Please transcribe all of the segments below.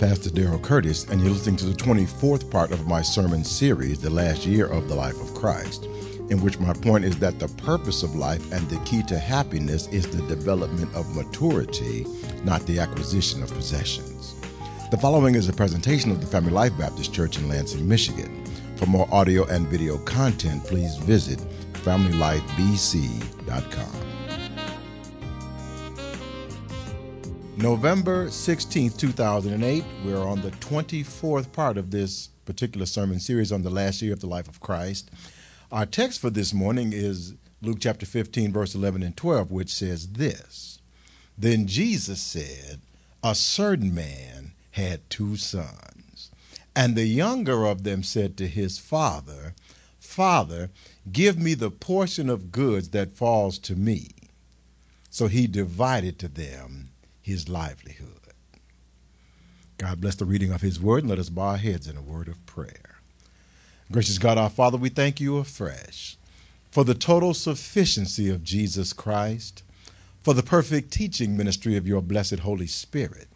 Pastor Daryl Curtis, and you're listening to the 24th part of my sermon series, The Last Year of the Life of Christ, in which my point is that the purpose of life and the key to happiness is the development of maturity, not the acquisition of possessions. The following is a presentation of the Family Life Baptist Church in Lansing, Michigan. For more audio and video content, please visit FamilyLifeBC.com. November 16th, 2008. We're on the 24th part of this particular sermon series on the last year of the life of Christ. Our text for this morning is Luke chapter 15, verse 11 and 12, which says this Then Jesus said, A certain man had two sons, and the younger of them said to his father, Father, give me the portion of goods that falls to me. So he divided to them his livelihood. God bless the reading of his word, and let us bow our heads in a word of prayer. Gracious God, our Father, we thank you afresh for the total sufficiency of Jesus Christ, for the perfect teaching ministry of your blessed Holy Spirit,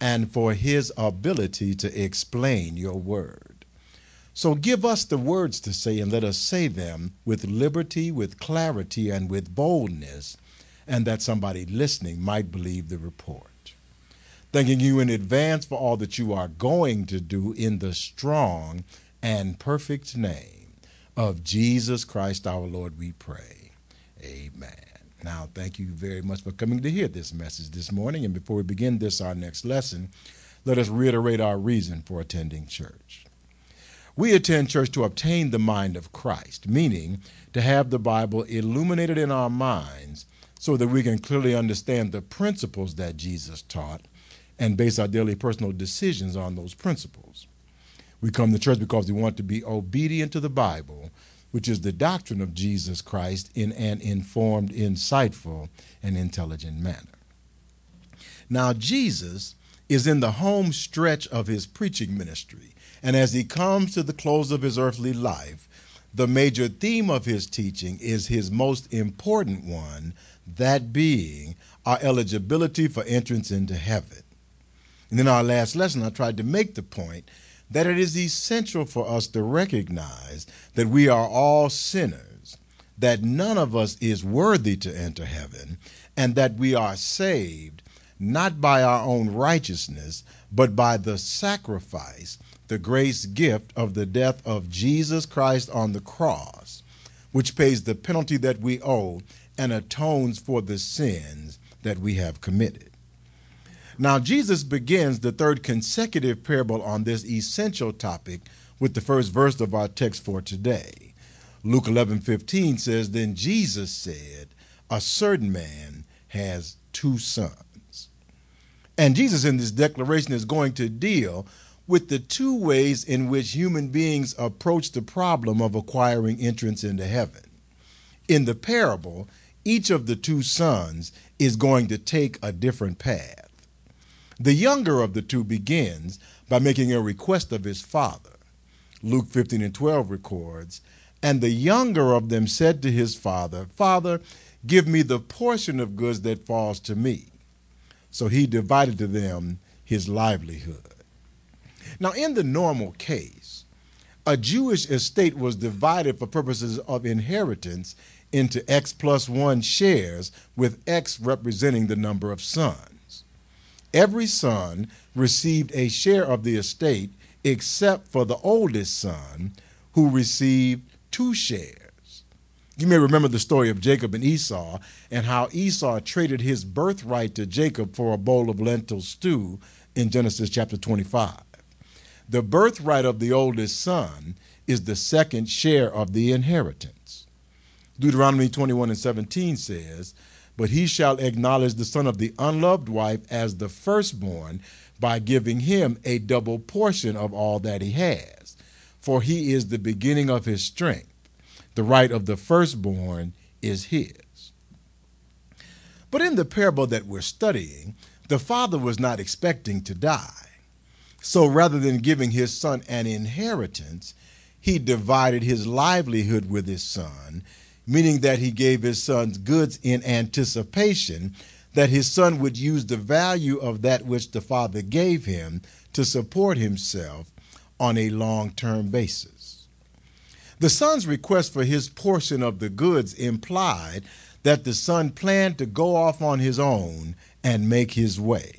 and for his ability to explain your word. So give us the words to say, and let us say them with liberty, with clarity, and with boldness and that somebody listening might believe the report. Thanking you in advance for all that you are going to do in the strong and perfect name of Jesus Christ our Lord, we pray. Amen. Now, thank you very much for coming to hear this message this morning. And before we begin this, our next lesson, let us reiterate our reason for attending church. We attend church to obtain the mind of Christ, meaning to have the Bible illuminated in our minds so that we can clearly understand the principles that Jesus taught and base our daily personal decisions on those principles. We come to church because we want to be obedient to the Bible, which is the doctrine of Jesus Christ, in an informed, insightful, and intelligent manner. Now, Jesus is in the home stretch of his preaching ministry, and as he comes to the close of his earthly life, the major theme of his teaching is his most important one that being our eligibility for entrance into heaven. And in our last lesson, I tried to make the point that it is essential for us to recognize that we are all sinners, that none of us is worthy to enter heaven, and that we are saved not by our own righteousness, but by the sacrifice, the grace gift of the death of Jesus Christ on the cross, which pays the penalty that we owe and atones for the sins that we have committed. Now, Jesus begins the third consecutive parable on this essential topic with the first verse of our text for today. Luke 11 15 says, Then Jesus said, A certain man has two sons. And Jesus, in this declaration, is going to deal with the two ways in which human beings approach the problem of acquiring entrance into heaven. In the parable, each of the two sons is going to take a different path. The younger of the two begins by making a request of his father. Luke 15 and 12 records, And the younger of them said to his father, Father, give me the portion of goods that falls to me. So he divided to them his livelihood. Now, in the normal case, a Jewish estate was divided for purposes of inheritance into X plus one shares, with X representing the number of sons. Every son received a share of the estate except for the oldest son, who received two shares. You may remember the story of Jacob and Esau and how Esau traded his birthright to Jacob for a bowl of lentil stew in Genesis chapter 25. The birthright of the oldest son is the second share of the inheritance. Deuteronomy 21 and 17 says, But he shall acknowledge the son of the unloved wife as the firstborn by giving him a double portion of all that he has. For he is the beginning of his strength. The right of the firstborn is his. But in the parable that we're studying, the father was not expecting to die. So rather than giving his son an inheritance, he divided his livelihood with his son meaning that he gave his sons goods in anticipation that his son would use the value of that which the father gave him to support himself on a long term basis. The son's request for his portion of the goods implied that the son planned to go off on his own and make his way.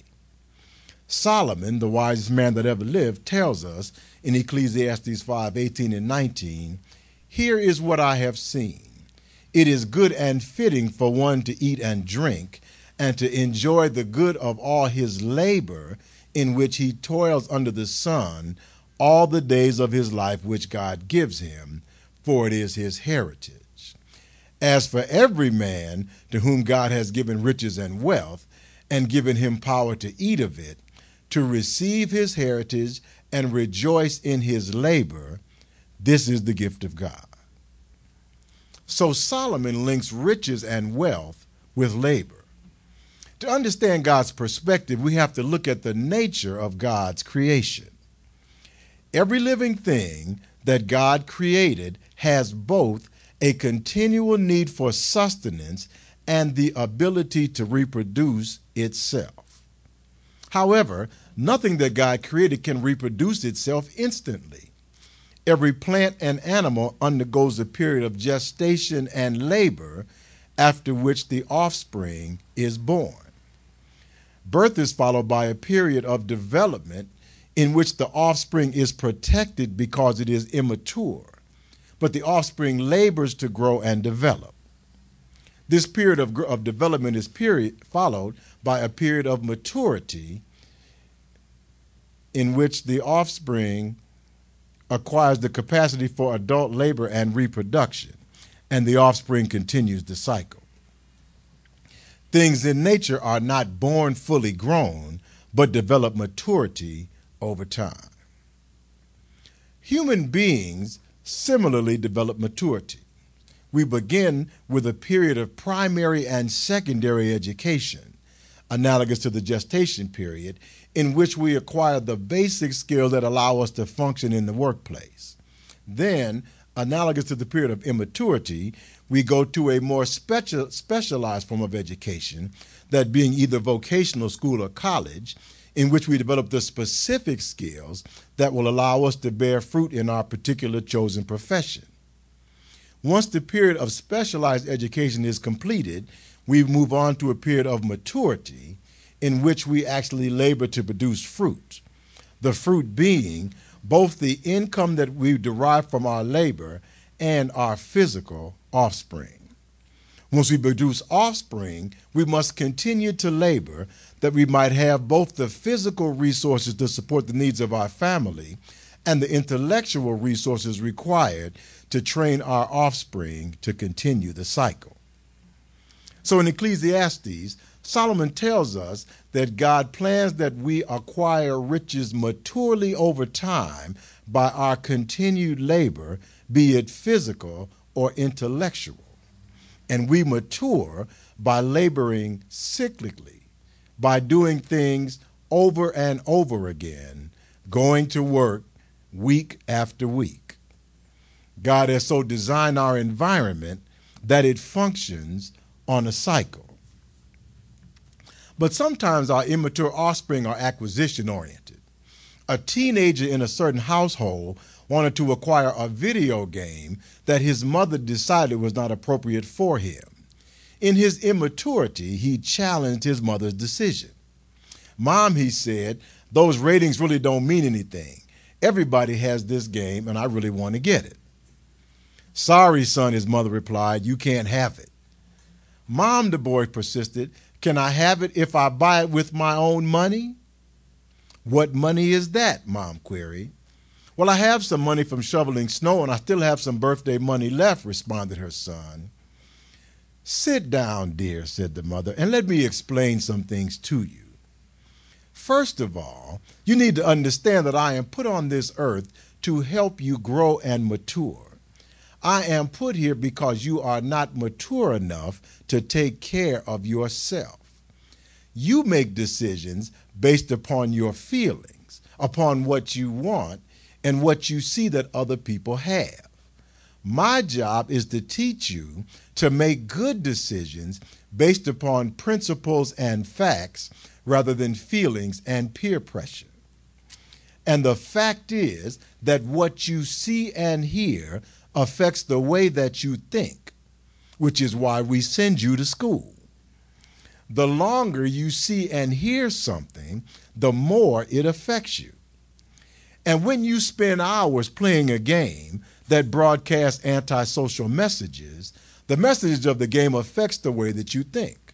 Solomon, the wisest man that ever lived, tells us in Ecclesiastes 5 18 and 19, Here is what I have seen. It is good and fitting for one to eat and drink, and to enjoy the good of all his labor in which he toils under the sun all the days of his life which God gives him, for it is his heritage. As for every man to whom God has given riches and wealth, and given him power to eat of it, to receive his heritage and rejoice in his labor, this is the gift of God. So Solomon links riches and wealth with labor. To understand God's perspective, we have to look at the nature of God's creation. Every living thing that God created has both a continual need for sustenance and the ability to reproduce itself. However, nothing that God created can reproduce itself instantly. Every plant and animal undergoes a period of gestation and labor after which the offspring is born. Birth is followed by a period of development in which the offspring is protected because it is immature, but the offspring labors to grow and develop. This period of, of development is period, followed by a period of maturity in which the offspring acquires the capacity for adult labor and reproduction, and the offspring continues the cycle. Things in nature are not born fully grown, but develop maturity over time. Human beings similarly develop maturity. We begin with a period of primary and secondary education, analogous to the gestation period, in which we acquire the basic skills that allow us to function in the workplace. Then, analogous to the period of immaturity, we go to a more special, specialized form of education, that being either vocational school or college, in which we develop the specific skills that will allow us to bear fruit in our particular chosen profession. Once the period of specialized education is completed, we move on to a period of maturity in which we actually labor to produce fruit. The fruit being both the income that we derive from our labor and our physical offspring. Once we produce offspring, we must continue to labor that we might have both the physical resources to support the needs of our family and the intellectual resources required to train our offspring to continue the cycle. So in Ecclesiastes, Solomon tells us that God plans that we acquire riches maturely over time by our continued labor, be it physical or intellectual. And we mature by laboring cyclically, by doing things over and over again, going to work week after week. God has so designed our environment that it functions on a cycle. But sometimes our immature offspring are acquisition oriented. A teenager in a certain household wanted to acquire a video game that his mother decided was not appropriate for him. In his immaturity, he challenged his mother's decision. Mom, he said, those ratings really don't mean anything. Everybody has this game, and I really want to get it. Sorry, son, his mother replied, you can't have it. Mom, the boy persisted, can I have it if I buy it with my own money? What money is that? Mom queried. Well, I have some money from shoveling snow and I still have some birthday money left, responded her son. Sit down, dear, said the mother, and let me explain some things to you. First of all, you need to understand that I am put on this earth to help you grow and mature. I am put here because you are not mature enough to take care of yourself. You make decisions based upon your feelings, upon what you want, and what you see that other people have. My job is to teach you to make good decisions based upon principles and facts rather than feelings and peer pressure. And the fact is that what you see and hear affects the way that you think, which is why we send you to school. The longer you see and hear something, the more it affects you. And when you spend hours playing a game that broadcasts antisocial messages, the message of the game affects the way that you think.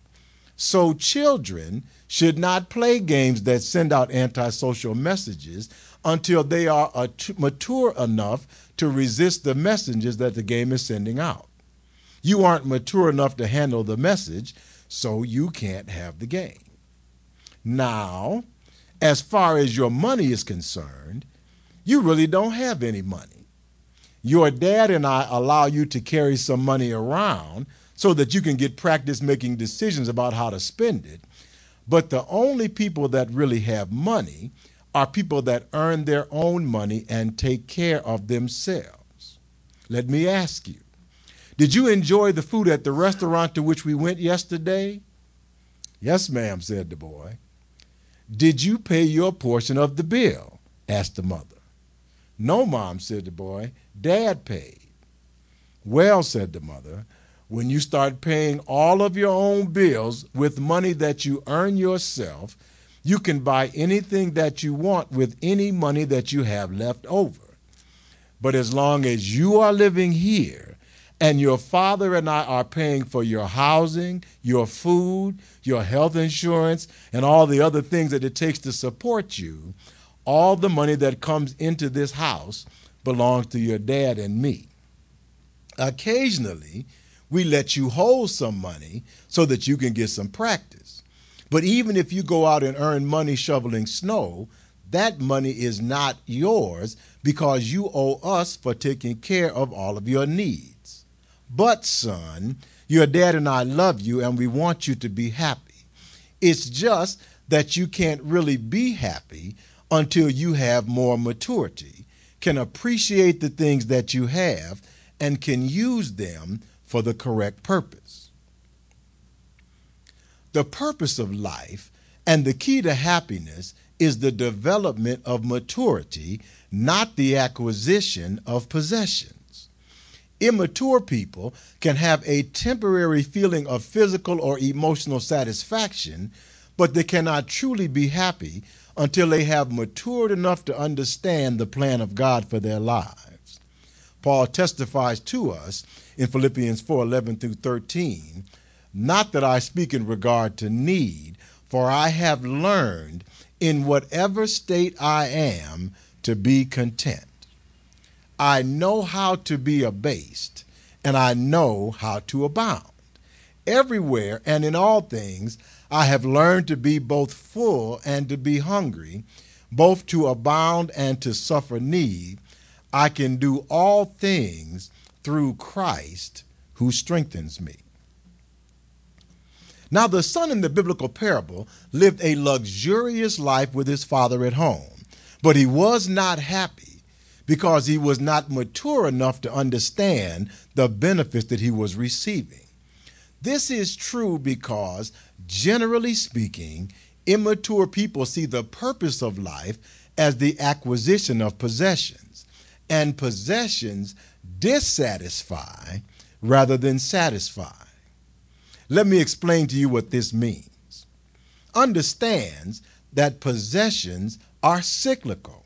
So children should not play games that send out antisocial messages until they are mature enough to resist the messages that the game is sending out. You aren't mature enough to handle the message, so you can't have the game. Now, as far as your money is concerned, you really don't have any money. Your dad and I allow you to carry some money around so that you can get practice making decisions about how to spend it. But the only people that really have money are people that earn their own money and take care of themselves. Let me ask you did you enjoy the food at the restaurant to which we went yesterday? Yes, ma'am, said the boy. Did you pay your portion of the bill? asked the mother. No, Mom, said the boy. Dad paid. Well, said the mother, when you start paying all of your own bills with money that you earn yourself, you can buy anything that you want with any money that you have left over. But as long as you are living here and your father and I are paying for your housing, your food, your health insurance, and all the other things that it takes to support you, all the money that comes into this house belongs to your dad and me. Occasionally, we let you hold some money so that you can get some practice. But even if you go out and earn money shoveling snow, that money is not yours because you owe us for taking care of all of your needs. But, son, your dad and I love you and we want you to be happy. It's just that you can't really be happy until you have more maturity, can appreciate the things that you have, and can use them for the correct purpose. The purpose of life and the key to happiness is the development of maturity, not the acquisition of possessions. Immature people can have a temporary feeling of physical or emotional satisfaction, but they cannot truly be happy until they have matured enough to understand the plan of God for their lives. Paul testifies to us in Philippians 4 11 through 13, not that I speak in regard to need, for I have learned in whatever state I am to be content. I know how to be abased, and I know how to abound. Everywhere and in all things, I have learned to be both full and to be hungry, both to abound and to suffer need. I can do all things through Christ who strengthens me. Now, the son in the biblical parable lived a luxurious life with his father at home, but he was not happy because he was not mature enough to understand the benefits that he was receiving. This is true because, generally speaking, immature people see the purpose of life as the acquisition of possessions, and possessions dissatisfy rather than satisfy. Let me explain to you what this means. Understands that possessions are cyclical.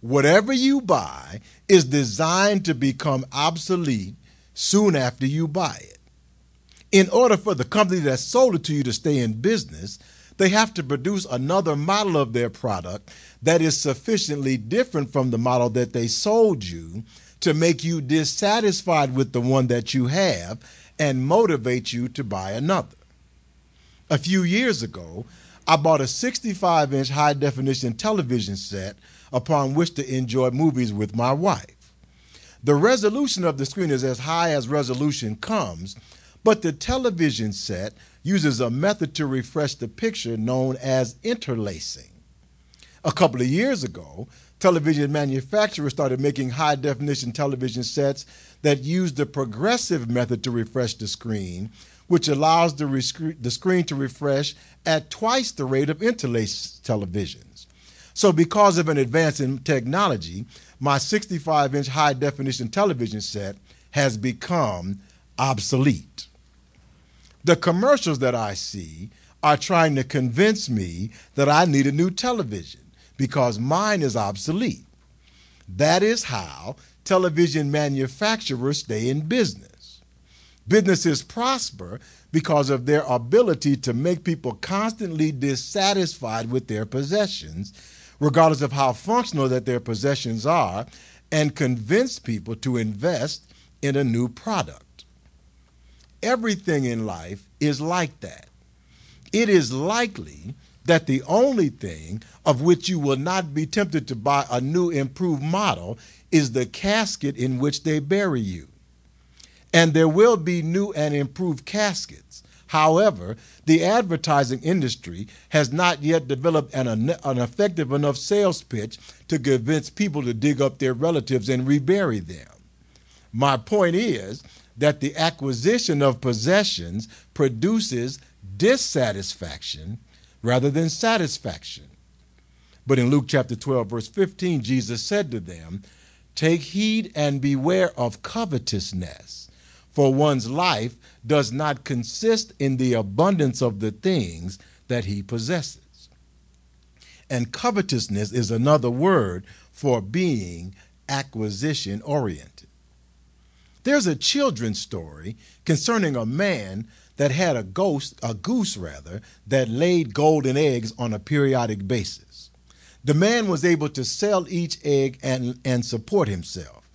Whatever you buy is designed to become obsolete soon after you buy it. In order for the company that sold it to you to stay in business, they have to produce another model of their product that is sufficiently different from the model that they sold you to make you dissatisfied with the one that you have and motivate you to buy another. A few years ago, I bought a 65 inch high definition television set upon which to enjoy movies with my wife. The resolution of the screen is as high as resolution comes, but the television set uses a method to refresh the picture known as interlacing. A couple of years ago, television manufacturers started making high definition television sets that use the progressive method to refresh the screen, which allows the, the screen to refresh at twice the rate of interlaced televisions. So, because of an advance in technology, my 65 inch high definition television set has become obsolete. The commercials that I see are trying to convince me that I need a new television because mine is obsolete. That is how television manufacturers stay in business. Businesses prosper because of their ability to make people constantly dissatisfied with their possessions, regardless of how functional that their possessions are, and convince people to invest in a new product. Everything in life is like that. It is likely that the only thing of which you will not be tempted to buy a new improved model is the casket in which they bury you. And there will be new and improved caskets. However, the advertising industry has not yet developed an, an effective enough sales pitch to convince people to dig up their relatives and rebury them. My point is that the acquisition of possessions produces dissatisfaction rather than satisfaction. But in Luke chapter 12, verse 15, Jesus said to them, Take heed and beware of covetousness, for one's life does not consist in the abundance of the things that he possesses. And covetousness is another word for being acquisition oriented. There's a children's story concerning a man that had a ghost, a goose rather, that laid golden eggs on a periodic basis. The man was able to sell each egg and, and support himself.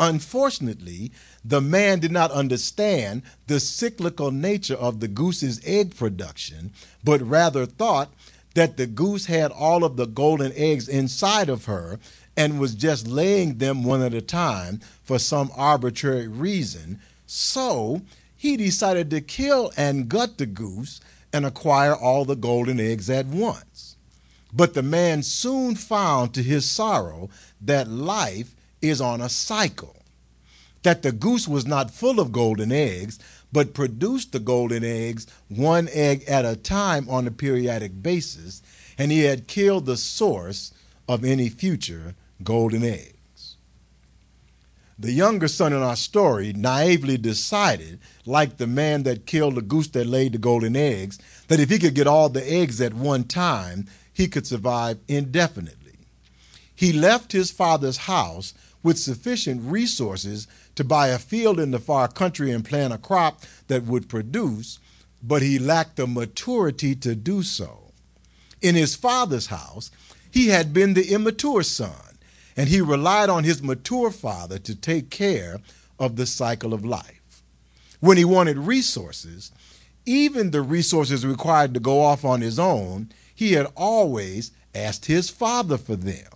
Unfortunately, the man did not understand the cyclical nature of the goose's egg production, but rather thought that the goose had all of the golden eggs inside of her and was just laying them one at a time for some arbitrary reason. So he decided to kill and gut the goose and acquire all the golden eggs at once. But the man soon found to his sorrow that life is on a cycle, that the goose was not full of golden eggs, but produced the golden eggs one egg at a time on a periodic basis, and he had killed the source of any future golden egg. The younger son in our story naively decided, like the man that killed the goose that laid the golden eggs, that if he could get all the eggs at one time, he could survive indefinitely. He left his father's house with sufficient resources to buy a field in the far country and plant a crop that would produce, but he lacked the maturity to do so. In his father's house, he had been the immature son and he relied on his mature father to take care of the cycle of life. When he wanted resources, even the resources required to go off on his own, he had always asked his father for them.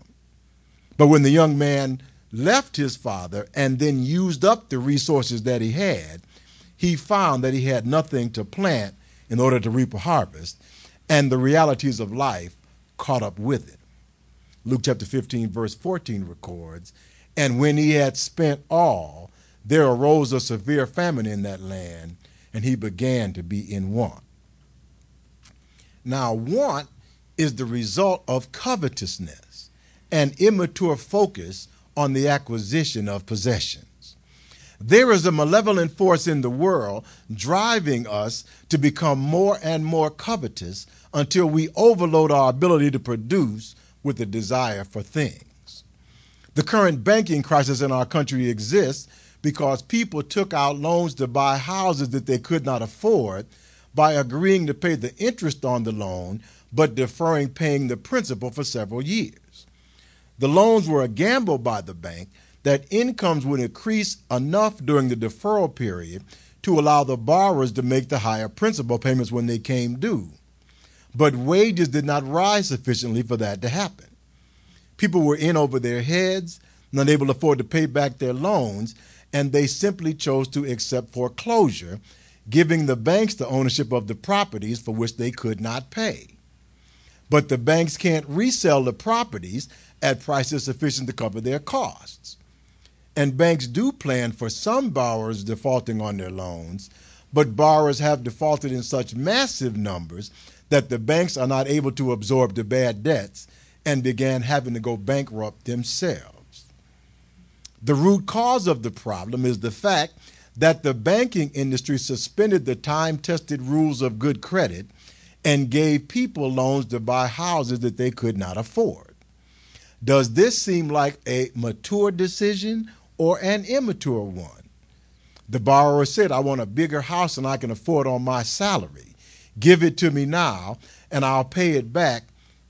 But when the young man left his father and then used up the resources that he had, he found that he had nothing to plant in order to reap a harvest, and the realities of life caught up with it. Luke chapter 15, verse 14 records, And when he had spent all, there arose a severe famine in that land, and he began to be in want. Now, want is the result of covetousness, an immature focus on the acquisition of possessions. There is a malevolent force in the world driving us to become more and more covetous until we overload our ability to produce with a desire for things. The current banking crisis in our country exists because people took out loans to buy houses that they could not afford by agreeing to pay the interest on the loan but deferring paying the principal for several years. The loans were a gamble by the bank that incomes would increase enough during the deferral period to allow the borrowers to make the higher principal payments when they came due but wages did not rise sufficiently for that to happen. People were in over their heads, not able to afford to pay back their loans, and they simply chose to accept foreclosure, giving the banks the ownership of the properties for which they could not pay. but the banks can't resell the properties at prices sufficient to cover their costs. And banks do plan for some borrowers defaulting on their loans, but borrowers have defaulted in such massive numbers that the banks are not able to absorb the bad debts and began having to go bankrupt themselves. The root cause of the problem is the fact that the banking industry suspended the time tested rules of good credit and gave people loans to buy houses that they could not afford. Does this seem like a mature decision or an immature one? The borrower said, I want a bigger house than I can afford on my salary. Give it to me now, and I'll pay it back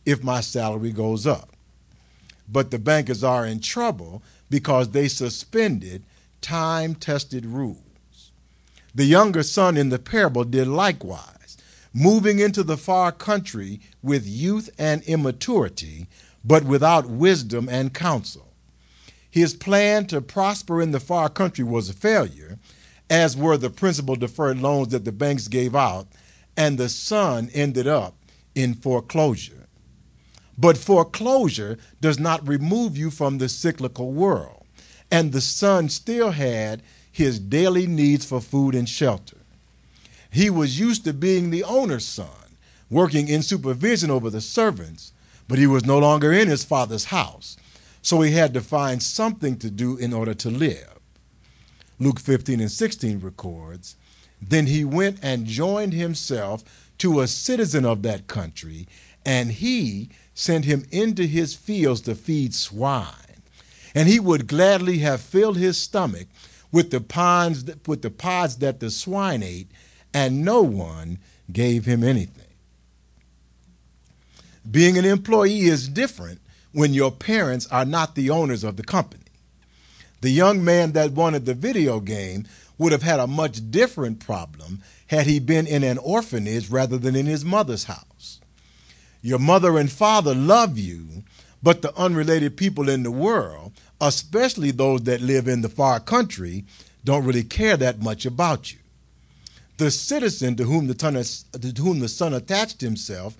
if my salary goes up. But the bankers are in trouble because they suspended time tested rules. The younger son in the parable did likewise, moving into the far country with youth and immaturity, but without wisdom and counsel. His plan to prosper in the far country was a failure, as were the principal deferred loans that the banks gave out, and the son ended up in foreclosure. But foreclosure does not remove you from the cyclical world, and the son still had his daily needs for food and shelter. He was used to being the owner's son, working in supervision over the servants, but he was no longer in his father's house, so he had to find something to do in order to live. Luke 15 and 16 records Then he went and joined himself to a citizen of that country, and he sent him into his fields to feed swine. And he would gladly have filled his stomach with the ponds with the pods that the swine ate, and no one gave him anything. Being an employee is different when your parents are not the owners of the company. The young man that wanted the video game would have had a much different problem had he been in an orphanage rather than in his mother's house. Your mother and father love you, but the unrelated people in the world, especially those that live in the far country, don't really care that much about you. The citizen to whom the, ton, to whom the son attached himself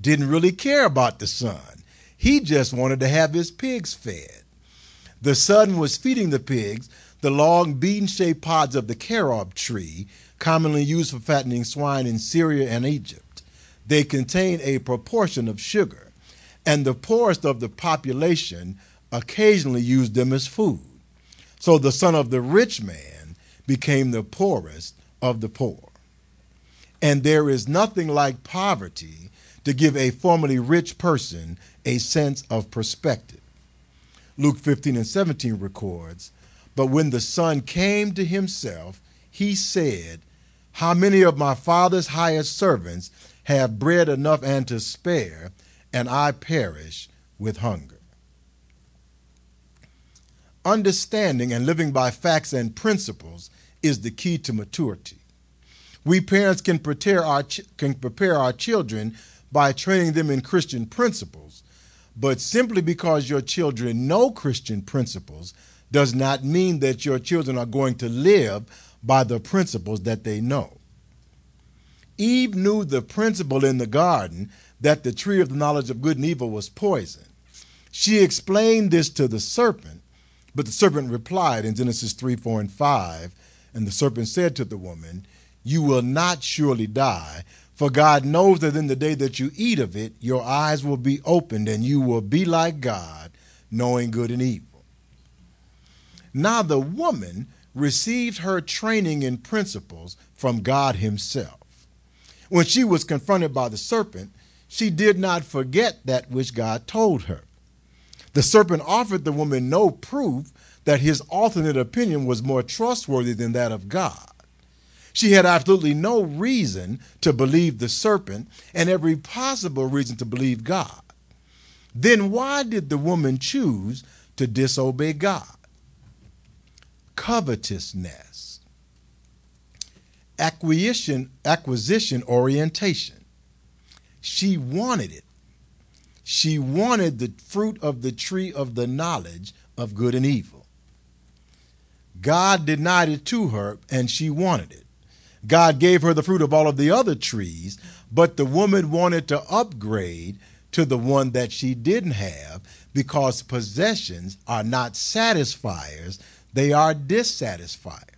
didn't really care about the son. He just wanted to have his pigs fed. The son was feeding the pigs the long bean shaped pods of the carob tree, commonly used for fattening swine in Syria and Egypt. They contain a proportion of sugar, and the poorest of the population occasionally used them as food. So the son of the rich man became the poorest of the poor. And there is nothing like poverty to give a formerly rich person a sense of perspective. Luke 15 and 17 records, But when the son came to himself, he said, How many of my father's hired servants have bread enough and to spare, and I perish with hunger? Understanding and living by facts and principles is the key to maturity. We parents can prepare our, can prepare our children by training them in Christian principles, but simply because your children know Christian principles does not mean that your children are going to live by the principles that they know. Eve knew the principle in the garden that the tree of the knowledge of good and evil was poison. She explained this to the serpent, but the serpent replied in Genesis 3 4 and 5, and the serpent said to the woman, You will not surely die, for God knows that in the day that you eat of it, your eyes will be opened, and you will be like God, knowing good and evil. Now the woman received her training in principles from God Himself. When she was confronted by the serpent, she did not forget that which God told her. The serpent offered the woman no proof that his alternate opinion was more trustworthy than that of God. She had absolutely no reason to believe the serpent and every possible reason to believe God. Then why did the woman choose to disobey God? Covetousness, acquisition, acquisition orientation. She wanted it. She wanted the fruit of the tree of the knowledge of good and evil. God denied it to her, and she wanted it. God gave her the fruit of all of the other trees, but the woman wanted to upgrade to the one that she didn't have because possessions are not satisfiers, they are dissatisfiers.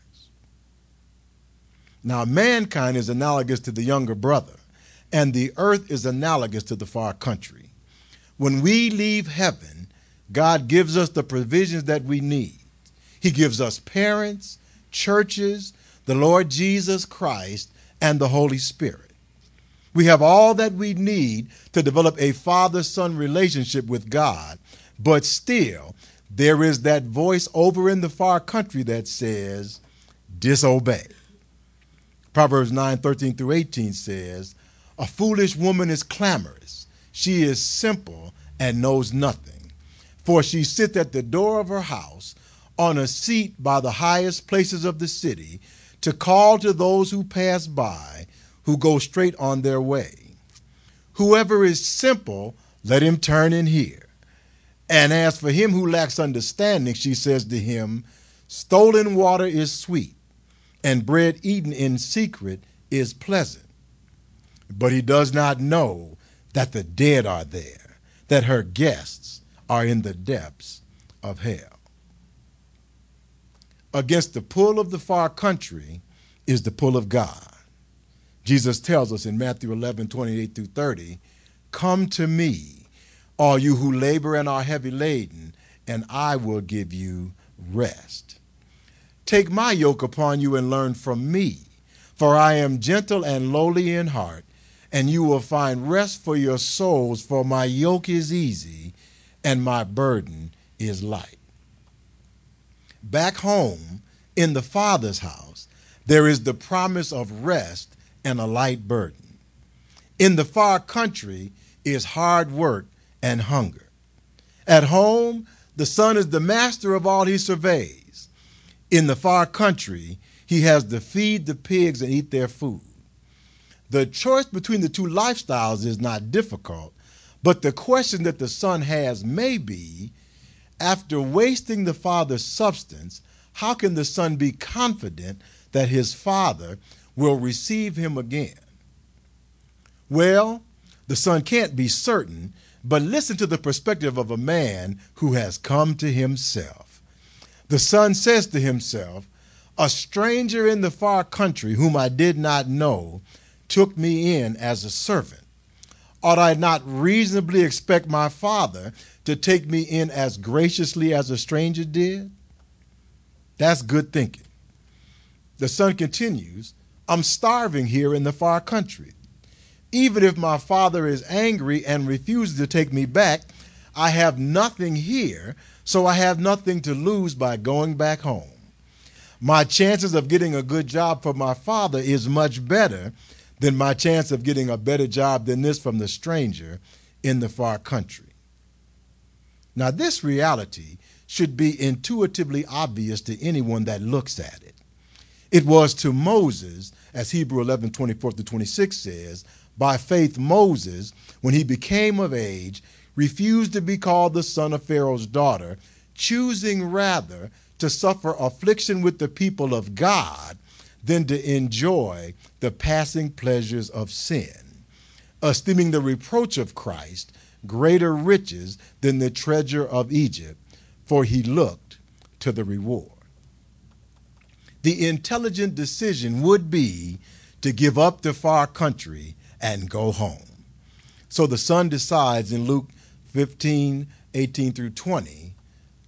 Now, mankind is analogous to the younger brother, and the earth is analogous to the far country. When we leave heaven, God gives us the provisions that we need. He gives us parents, churches, the Lord Jesus Christ, and the Holy Spirit. We have all that we need to develop a father son relationship with God, but still, there is that voice over in the far country that says, disobey. Proverbs 9 13 through 18 says, A foolish woman is clamorous, she is simple and knows nothing. For she sits at the door of her house on a seat by the highest places of the city to call to those who pass by, who go straight on their way. Whoever is simple, let him turn and hear. And as for him who lacks understanding, she says to him, Stolen water is sweet, and bread eaten in secret is pleasant. But he does not know that the dead are there, that her guests are in the depths of hell. Against the pull of the far country is the pull of God. Jesus tells us in Matthew 11, 28 through 30, Come to me, all you who labor and are heavy laden, and I will give you rest. Take my yoke upon you and learn from me, for I am gentle and lowly in heart, and you will find rest for your souls, for my yoke is easy and my burden is light. Back home in the Father's house, there is the promise of rest and a light burden. In the far country is hard work and hunger. At home, the son is the master of all he surveys. In the far country, he has to feed the pigs and eat their food. The choice between the two lifestyles is not difficult, but the question that the son has may be after wasting the father's substance, how can the son be confident that his father will receive him again? Well, the son can't be certain, but listen to the perspective of a man who has come to himself. The son says to himself, A stranger in the far country whom I did not know took me in as a servant. Ought I not reasonably expect my father to take me in as graciously as a stranger did? That's good thinking. The son continues, I'm starving here in the far country. Even if my father is angry and refuses to take me back, I have nothing here, so I have nothing to lose by going back home. My chances of getting a good job for my father is much better than my chance of getting a better job than this from the stranger in the far country. Now, this reality should be intuitively obvious to anyone that looks at it. It was to Moses, as Hebrew 11 24 to 26 says, by faith, Moses, when he became of age, refused to be called the son of Pharaoh's daughter, choosing rather to suffer affliction with the people of God than to enjoy the passing pleasures of sin, esteeming the reproach of Christ greater riches than the treasure of Egypt, for he looked to the reward. The intelligent decision would be to give up the far country and go home. So the son decides in Luke 15, 18 through 20,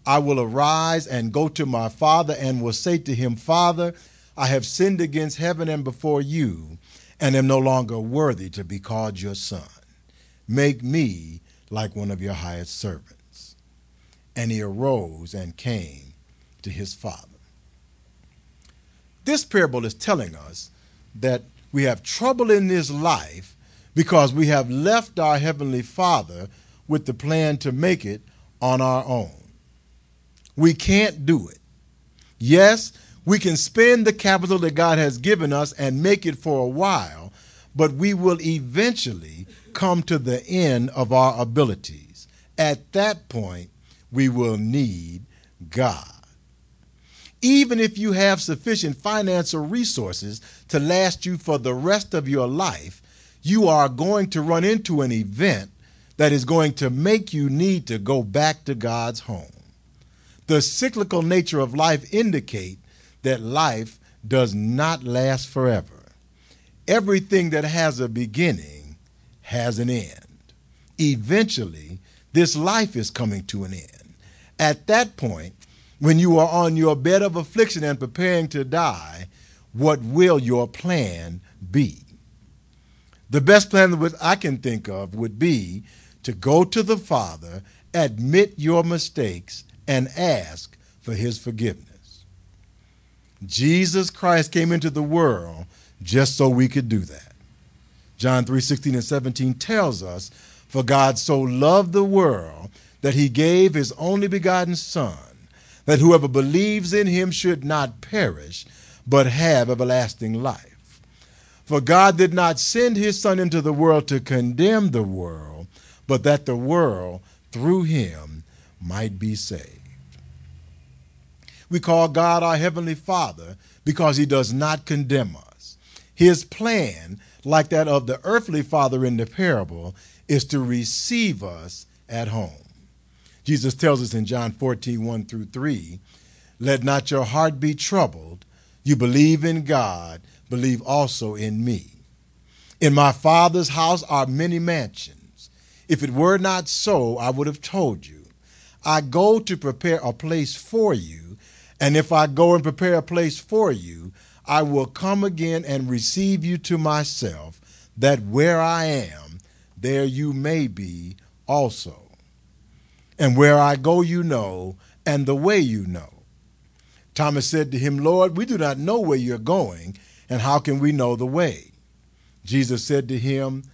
I will arise and go to my father and will say to him, Father, I have sinned against heaven and before you, and am no longer worthy to be called your son. Make me like one of your hired servants. And he arose and came to his father. This parable is telling us that we have trouble in this life because we have left our Heavenly Father with the plan to make it on our own. We can't do it. Yes, we can spend the capital that God has given us and make it for a while, but we will eventually come to the end of our abilities. At that point, we will need God. Even if you have sufficient financial resources to last you for the rest of your life, you are going to run into an event that is going to make you need to go back to God's home. The cyclical nature of life indicate that life does not last forever. Everything that has a beginning has an end. Eventually, this life is coming to an end. At that point, when you are on your bed of affliction and preparing to die, what will your plan be? The best plan that I can think of would be to go to the Father, admit your mistakes, and ask for his forgiveness. Jesus Christ came into the world just so we could do that. John 3 16 and 17 tells us, For God so loved the world that he gave his only begotten Son, that whoever believes in him should not perish, but have everlasting life. For God did not send his Son into the world to condemn the world, but that the world through him might be saved. We call God our Heavenly Father because he does not condemn us. His plan, like that of the earthly father in the parable, is to receive us at home. Jesus tells us in John 14, 1 through 3, Let not your heart be troubled. You believe in God, believe also in me. In my Father's house are many mansions. If it were not so, I would have told you. I go to prepare a place for you, and if I go and prepare a place for you, I will come again and receive you to myself, that where I am, there you may be also. And where I go, you know, and the way you know. Thomas said to him, Lord, we do not know where you're going, and how can we know the way? Jesus said to him,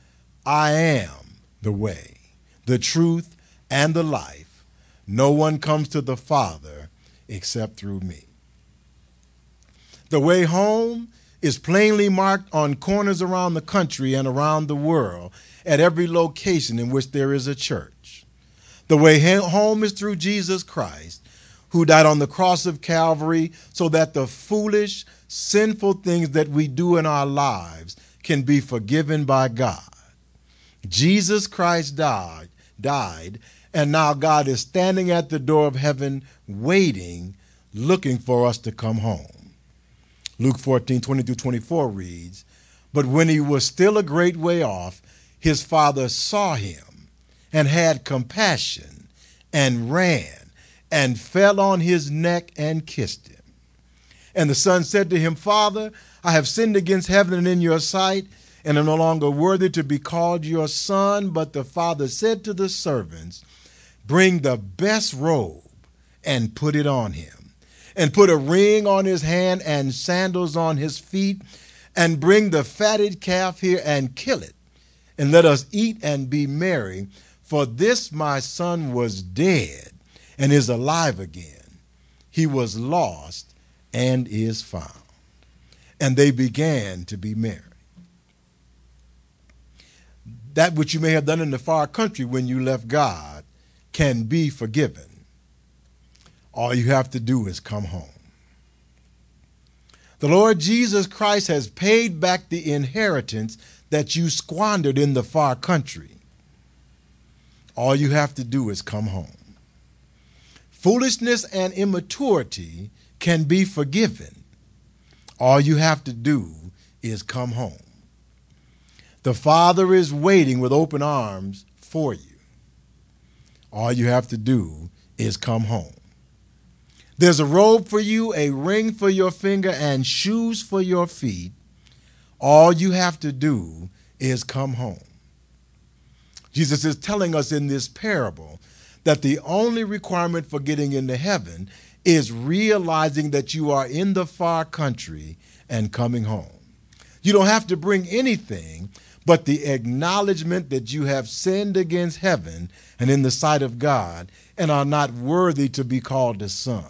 I am the way, the truth, and the life. No one comes to the Father except through me. The way home is plainly marked on corners around the country and around the world at every location in which there is a church. The way home is through Jesus Christ, who died on the cross of Calvary so that the foolish, sinful things that we do in our lives can be forgiven by God. Jesus Christ died, died, and now God is standing at the door of heaven waiting, looking for us to come home. Luke 14, 20 through 24 reads, But when he was still a great way off, his father saw him and had compassion and ran and fell on his neck and kissed him. And the son said to him, Father, I have sinned against heaven and in your sight, and am no longer worthy to be called your son. But the father said to the servants, Bring the best robe and put it on him, and put a ring on his hand and sandals on his feet, and bring the fatted calf here and kill it, and let us eat and be merry. For this my son was dead and is alive again. He was lost and is found. And they began to be merry. That which you may have done in the far country when you left God can be forgiven. All you have to do is come home. The Lord Jesus Christ has paid back the inheritance that you squandered in the far country. All you have to do is come home. Foolishness and immaturity can be forgiven. All you have to do is come home. The Father is waiting with open arms for you. All you have to do is come home. There's a robe for you, a ring for your finger, and shoes for your feet. All you have to do is come home. Jesus is telling us in this parable that the only requirement for getting into heaven is realizing that you are in the far country and coming home. You don't have to bring anything but the acknowledgement that you have sinned against heaven and in the sight of God and are not worthy to be called a son.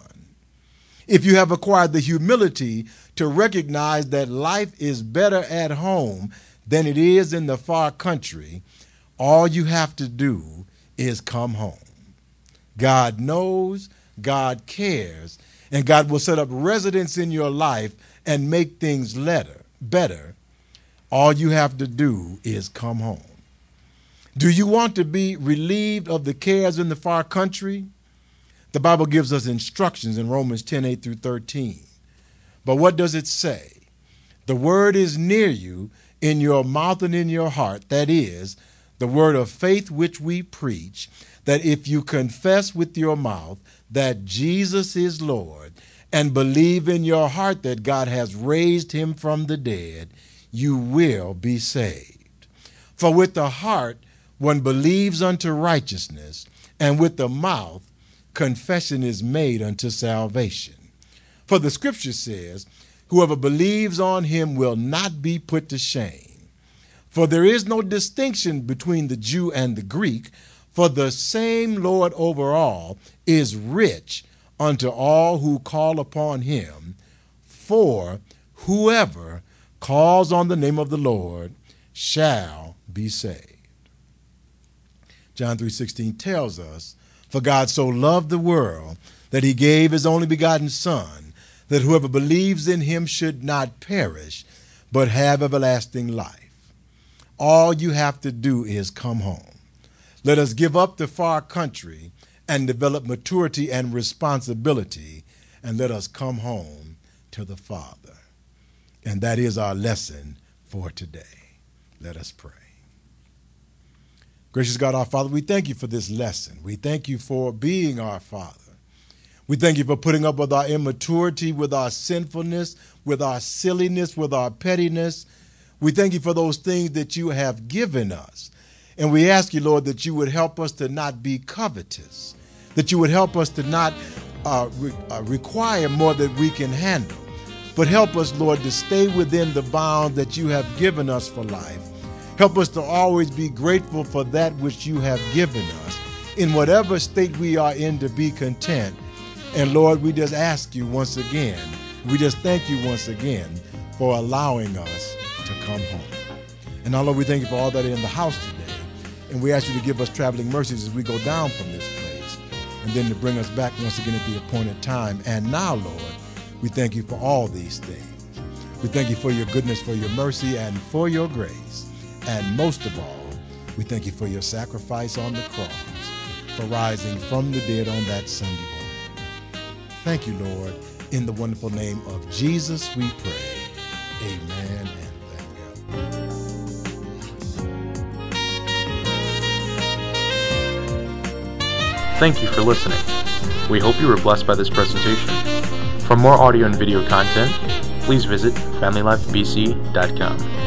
If you have acquired the humility to recognize that life is better at home than it is in the far country, all you have to do is come home. God knows, God cares, and God will set up residence in your life and make things better. Better. All you have to do is come home. Do you want to be relieved of the cares in the far country? The Bible gives us instructions in Romans 10 8 through 13. But what does it say? The word is near you, in your mouth and in your heart. That is, the word of faith which we preach, that if you confess with your mouth that Jesus is Lord and believe in your heart that God has raised him from the dead, you will be saved. For with the heart one believes unto righteousness, and with the mouth confession is made unto salvation. For the scripture says, Whoever believes on him will not be put to shame. For there is no distinction between the Jew and the Greek, for the same Lord over all is rich unto all who call upon him. For whoever calls on the name of the Lord shall be saved. John 3:16 tells us, "For God so loved the world that he gave his only begotten son, that whoever believes in him should not perish, but have everlasting life. All you have to do is come home. Let us give up the far country and develop maturity and responsibility, and let us come home to the Father. And that is our lesson for today. Let us pray. Gracious God, our Father, we thank you for this lesson. We thank you for being our Father. We thank you for putting up with our immaturity, with our sinfulness, with our silliness, with our pettiness. We thank you for those things that you have given us. And we ask you, Lord, that you would help us to not be covetous, that you would help us to not uh, re- uh, require more than we can handle, but help us, Lord, to stay within the bounds that you have given us for life. Help us to always be grateful for that which you have given us. In whatever state we are in, to be content and Lord, we just ask you once again, we just thank you once again for allowing us come home. And now, Lord, we thank you for all that are in the house today. And we ask you to give us traveling mercies as we go down from this place and then to bring us back once again at the appointed time. And now, Lord, we thank you for all these things. We thank you for your goodness, for your mercy, and for your grace. And most of all, we thank you for your sacrifice on the cross, for rising from the dead on that Sunday morning. Thank you, Lord. In the wonderful name of Jesus, we pray. Thank you for listening. We hope you were blessed by this presentation. For more audio and video content, please visit FamilyLifeBC.com.